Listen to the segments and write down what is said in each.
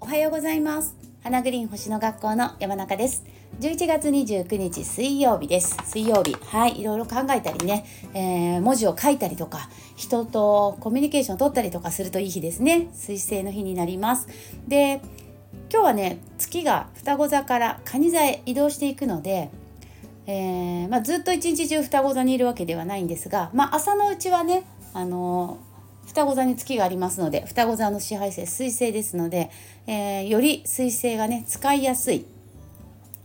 おはようございます。花グリーン星の学校の山中です。11月29日水曜日です。水曜日。はいいろいろ考えたりね、えー、文字を書いたりとか人とコミュニケーションを取ったりとかするといい日ですね。水星の日になります。で今日はね月が双子座から蟹座へ移動していくのでえー、まあ、ずっと一日中双子座にいるわけではないんですが、まあ、朝のうちはね、あの、双子座に月がありますので双子座の支配性水星ですので、えー、より水星がね使いやすい、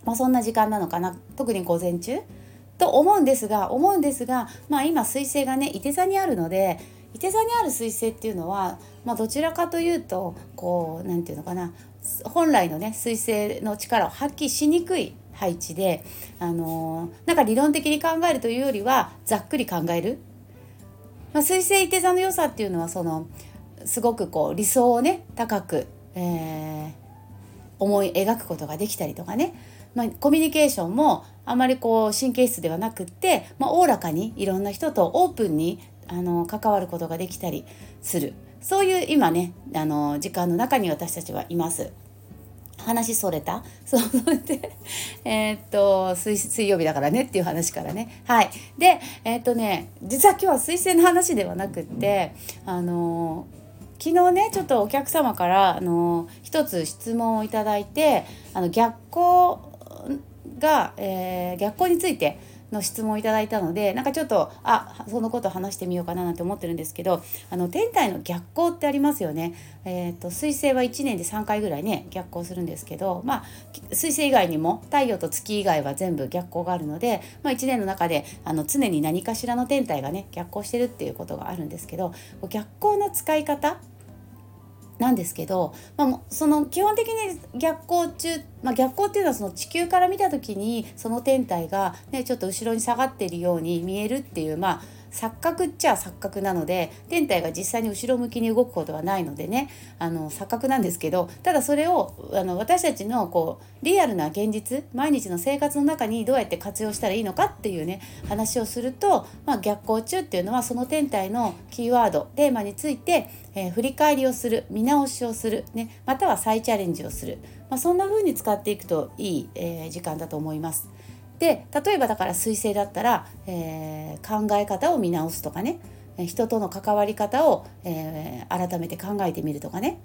まあ、そんな時間なのかな。特に午前中。と思うんですが思うんですが、まあ、今水星がねいて座にあるのでいて座にある水星っていうのは、まあ、どちらかというとこう何て言うのかな。本来のね水星の力を発揮しにくい配置で、あのー、なんか理論的に考えるというよりはざっくり考える。まあ、水星いて座の良さっていうのはそのすごくこう理想をね高く、えー、思い描くことができたりとかね、まあ、コミュニケーションもあまりこう神経質ではなくって、まあ、おおらかにいろんな人とオープンにあの関わることができたりするそういう今ねあの時間の中に私たちはいます。話それた？そうでえ、っと水水曜日だからねっていう話からね。はい。でえー、っとね実は今日は水星の話ではなくってあの昨日ねちょっとお客様からあの一つ質問をいただいてあの逆光が、えー、逆光についての質問をいただいたのでなんかちょっとあそのこと話してみようかななんて思ってるんですけどあの天体の逆光ってありますよね。えーと、水星は1年で3回ぐらいね逆光するんですけど、まあ、水星以外にも太陽と月以外は全部逆光があるので、まあ、1年の中であの常に何かしらの天体がね逆光してるっていうことがあるんですけど逆光の使い方なんですけど、まあ、その基本的に逆光中、まあ、逆光っていうのはその地球から見た時にその天体が、ね、ちょっと後ろに下がっているように見えるっていうまあ錯覚っちゃ錯覚なので天体が実際に後ろ向きに動くことはないのでねあの錯覚なんですけどただそれをあの私たちのこうリアルな現実毎日の生活の中にどうやって活用したらいいのかっていうね話をすると、まあ、逆光中っていうのはその天体のキーワードテーマについて、えー、振り返りをする見直しをする、ね、または再チャレンジをする、まあ、そんな風に使っていくといい、えー、時間だと思います。で例えばだから彗星だったら、えー、考え方を見直すとかね。人との関わり方を、えー、改めて考えてみるとかね。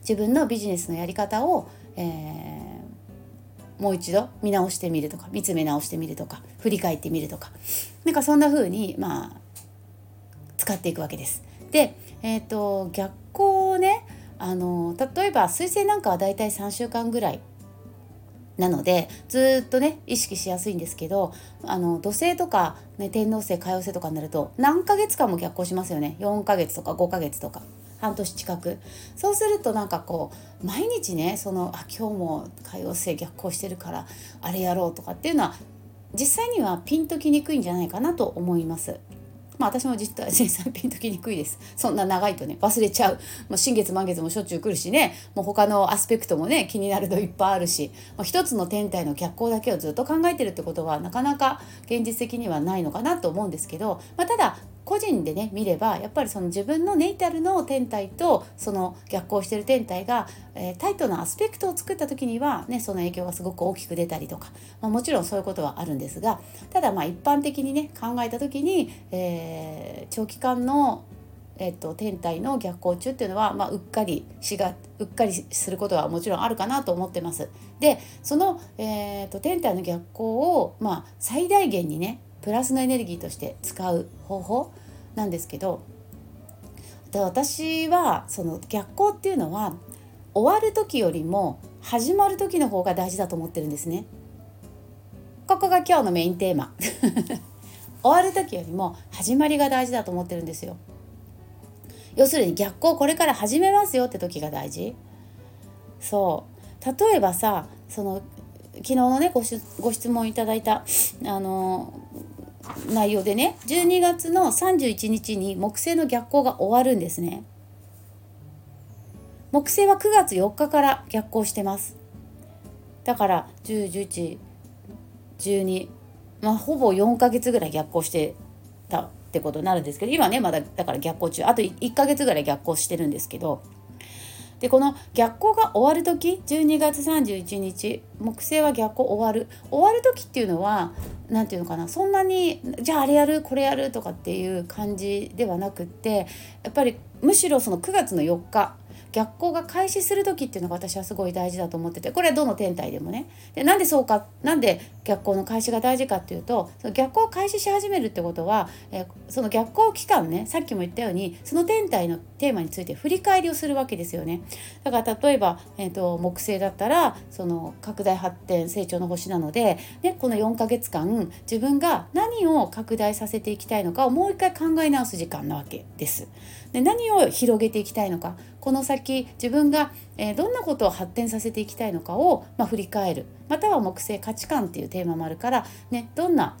自分のビジネスのやり方を、えー、もう一度見直してみるとか見つめ直してみるとか振り返ってみるとか。なんかそんな風にまあ使っていくわけです。で、えーと、逆光をねあの例えば彗星なんかはだいたい3週間ぐらいなのでずっとね意識しやすいんですけどあの土星とか、ね、天王星海王星とかになると何ヶ月間も逆行しますよね4ヶ月とか5ヶ月とか半年近くそうするとなんかこう毎日ねそのあ今日も海王星逆行してるからあれやろうとかっていうのは実際にはピンときにくいんじゃないかなと思います。まあ私も実は生産ピンときにくいです。そんな長いとね、忘れちゃう。もう新月満月もしょっちゅう来るしね、もう他のアスペクトもね、気になるのいっぱいあるし、まあ、一つの天体の脚光だけをずっと考えてるってことはなかなか現実的にはないのかなと思うんですけど、まあ、ただ個人でね見ればやっぱりその自分のネイタルの天体とその逆行してる天体が、えー、タイトなアスペクトを作った時にはねその影響がすごく大きく出たりとか、まあ、もちろんそういうことはあるんですがただまあ一般的にね考えた時に、えー、長期間のえっと、天体の逆行中っていうのは、まあ、うっかりしがうっかりすることはもちろんあるかなと思ってます。でその、えーと、と天体の逆行を、まあ、最大限にねプラスのエネルギーとして使う方法なんですけど私はその逆行っていうのは終わる時よりも始まる時の方が大事だと思ってるんですね。ここが今日のメインテーマ 終わる時よりも始まりが大事だと思ってるんですよ。要するに逆行これから始めますよって時が大事。そう例えばさその昨日のねごご質問いただいたあの内容でね12月の31日に木星の逆行が終わるんですね。木星は9月4日から逆行してます。だから101112まあほぼ4ヶ月ぐらい逆行してたってことになるんですけど今ねまだだから逆行中。あと1ヶ月ぐらい逆行してるんですけど。でこの逆行が終わる時12月31日木星は逆行終わる。終わる時っていうのは何て言うのかなそんなにじゃああれやるこれやるとかっていう感じではなくってやっぱりむしろその9月の4日逆行が開始する時っていうのが私はすごい大事だと思っててこれはどの天体でもね。でなんでそうかなんで逆行の開始が大事かっていうとその逆行を開始し始めるってことは、えその逆行期間ねさっきも言ったようにその天体のテーマについて振り返りをするわけですよね。だから例えば、えーと、木星だったらその拡大発展成長の星なので、ね、この4ヶ月間自分が何を拡大させていきたいのかをもう一回考え直す時間なわけです。で何を広げていきたいのか。この先自分が、え、どんなことを発展させていきたいのかを、まあ、振り返る。または木星価値観っていうテーマもあるから、ね、どんな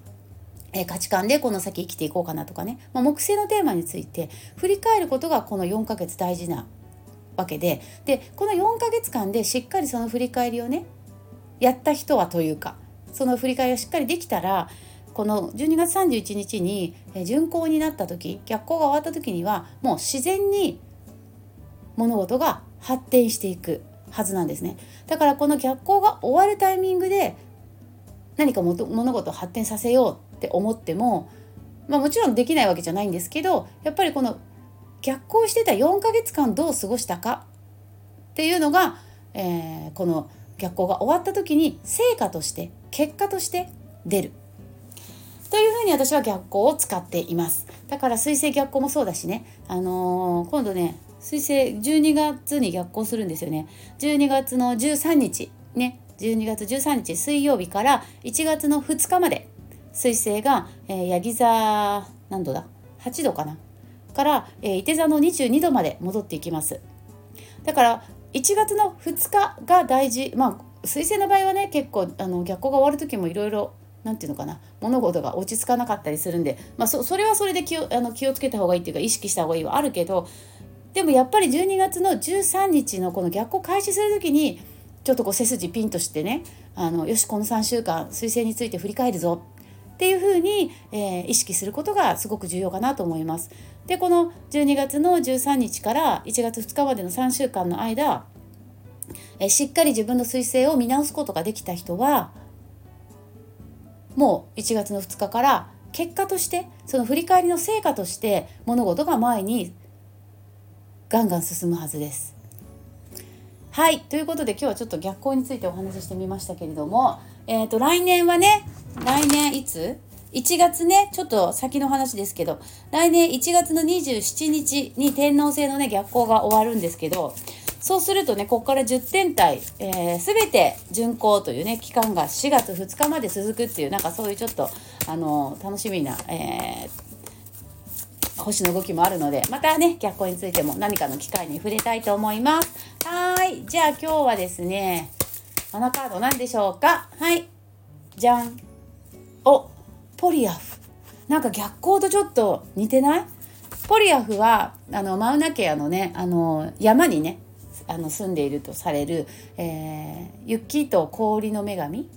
え価値観でこの先生きていこうかなとかね、まあ、木星のテーマについて振り返ることがこの4ヶ月大事なわけで。でこの4ヶ月間でしっかりその振り返りをねやった人はというかその振り返りをしっかりできたらこの12月31日に巡行になった時逆行が終わった時にはもう自然に物事が発展していくはずなんですね。だからこの逆行が終わるタイミングで何か物事を発展させようって思っても、まあ、もちろんできないわけじゃないんですけどやっぱりこの逆行してた4ヶ月間どう過ごしたかっていうのが、えー、この逆行が終わった時に成果として結果として出る。というふうに私は逆光を使っています。だから水星逆光もそうだしね。あのー、今度ね水星12月に逆行するんですよね。12月の13日ね。12月13日水曜日から1月の2日まで水星が、えー、ヤギ座何度だ？8度かな。から、えー、伊手座の22度まで戻っていきます。だから1月の2日が大事。まあ水星の場合はね結構あの逆行が終わる時もいろいろ何て言うのかな。物事が落ち着かなかったりするんで、まあ、そそれはそれで気をあの気をつけた方がいいっていうか意識した方がいいはあるけどでもやっぱり12月の13日のこの逆行開始する時にちょっとこう背筋ピンとしてねあのよしこの3週間彗星について振り返るぞっていうふうに、えー、意識することがすごく重要かなと思います。でこの12月の13日から1月2日までの3週間の間、えー、しっかり自分の彗星を見直すことができた人はもう1月の2日から結果としてその振り返りの成果として物事が前にガンガン進むはずです。はいということで今日はちょっと逆行についてお話ししてみましたけれども、えー、と来年はね来年いつ？1月ねちょっと先の話ですけど来年1月の27日に天王星のね逆行が終わるんですけどそうするとねここから10点体、えー、全て巡行というね期間が4月2日まで続くっていうなんかそういうちょっとあの楽しみな、えー、星の動きもあるのでまたね逆行についても何かの機会に触れたいと思います。はい。じゃあ今日はですねマナカード何でしょうか？はい。じゃん。おポリアフ。なんか逆光とちょっと似てない？ポリアフはあのマウナケアのねあの山にねあの住んでいるとされる、えー、雪と氷の女神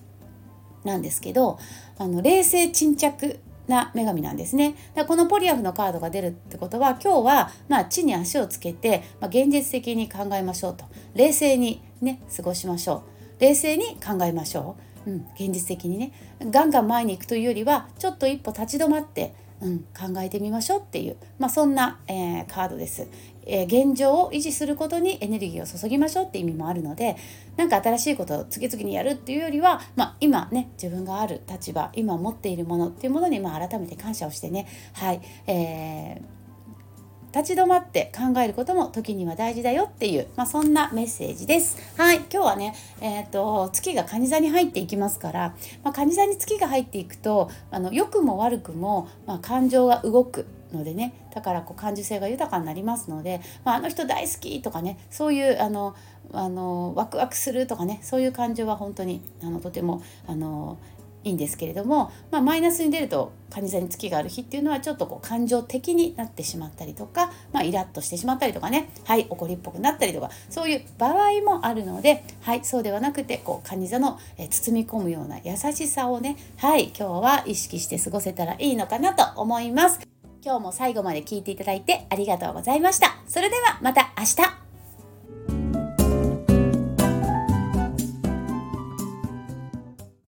なんですけどあの冷静沈着な女神なんですね。だこのポリアフのカードが出るってことは今日は、まあ、地に足をつけて、まあ、現実的に考えましょうと。冷静にね過ごしましょう。冷静に考えましょう、うん、現実的にね。ガンガン前に行くというよりはちょっと一歩立ち止まってうん、考えてみましょうっていう、まあ、そんな、えー、カードです。えー、現状を維持することにエネルギーを注ぎましょうって意味もあるので何か新しいことを次々にやるっていうよりは、まあ、今ね自分がある立場今持っているものっていうものに、まあ、改めて感謝をしてねはい、えー立ち止まって考えることも時には大事だよっていう、まあ、そんなメッセージです。はい、今日はね、えーと、月が蟹座に入っていきますから、まあ、蟹座に月が入っていくとあの良くも悪くも、まあ、感情が動くのでねだからこう感受性が豊かになりますので、まあ、あの人大好きとかねそういうあのあのワクワクするとかねそういう感情は本当にあのとてもあのいいんですけれども、まあ、マイナスに出ると蟹座に月がある日っていうのはちょっとこう感情的になってしまったりとか、まあ、イラッとしてしまったりとかねはい怒りっぽくなったりとかそういう場合もあるのではいそうではなくてこう蟹座の、え包み込むような優しさをねはい今日は意識して過ごせたらいいのかなと思います。今日も最後まで聞いていただいてありがとうございましたそれではまた明日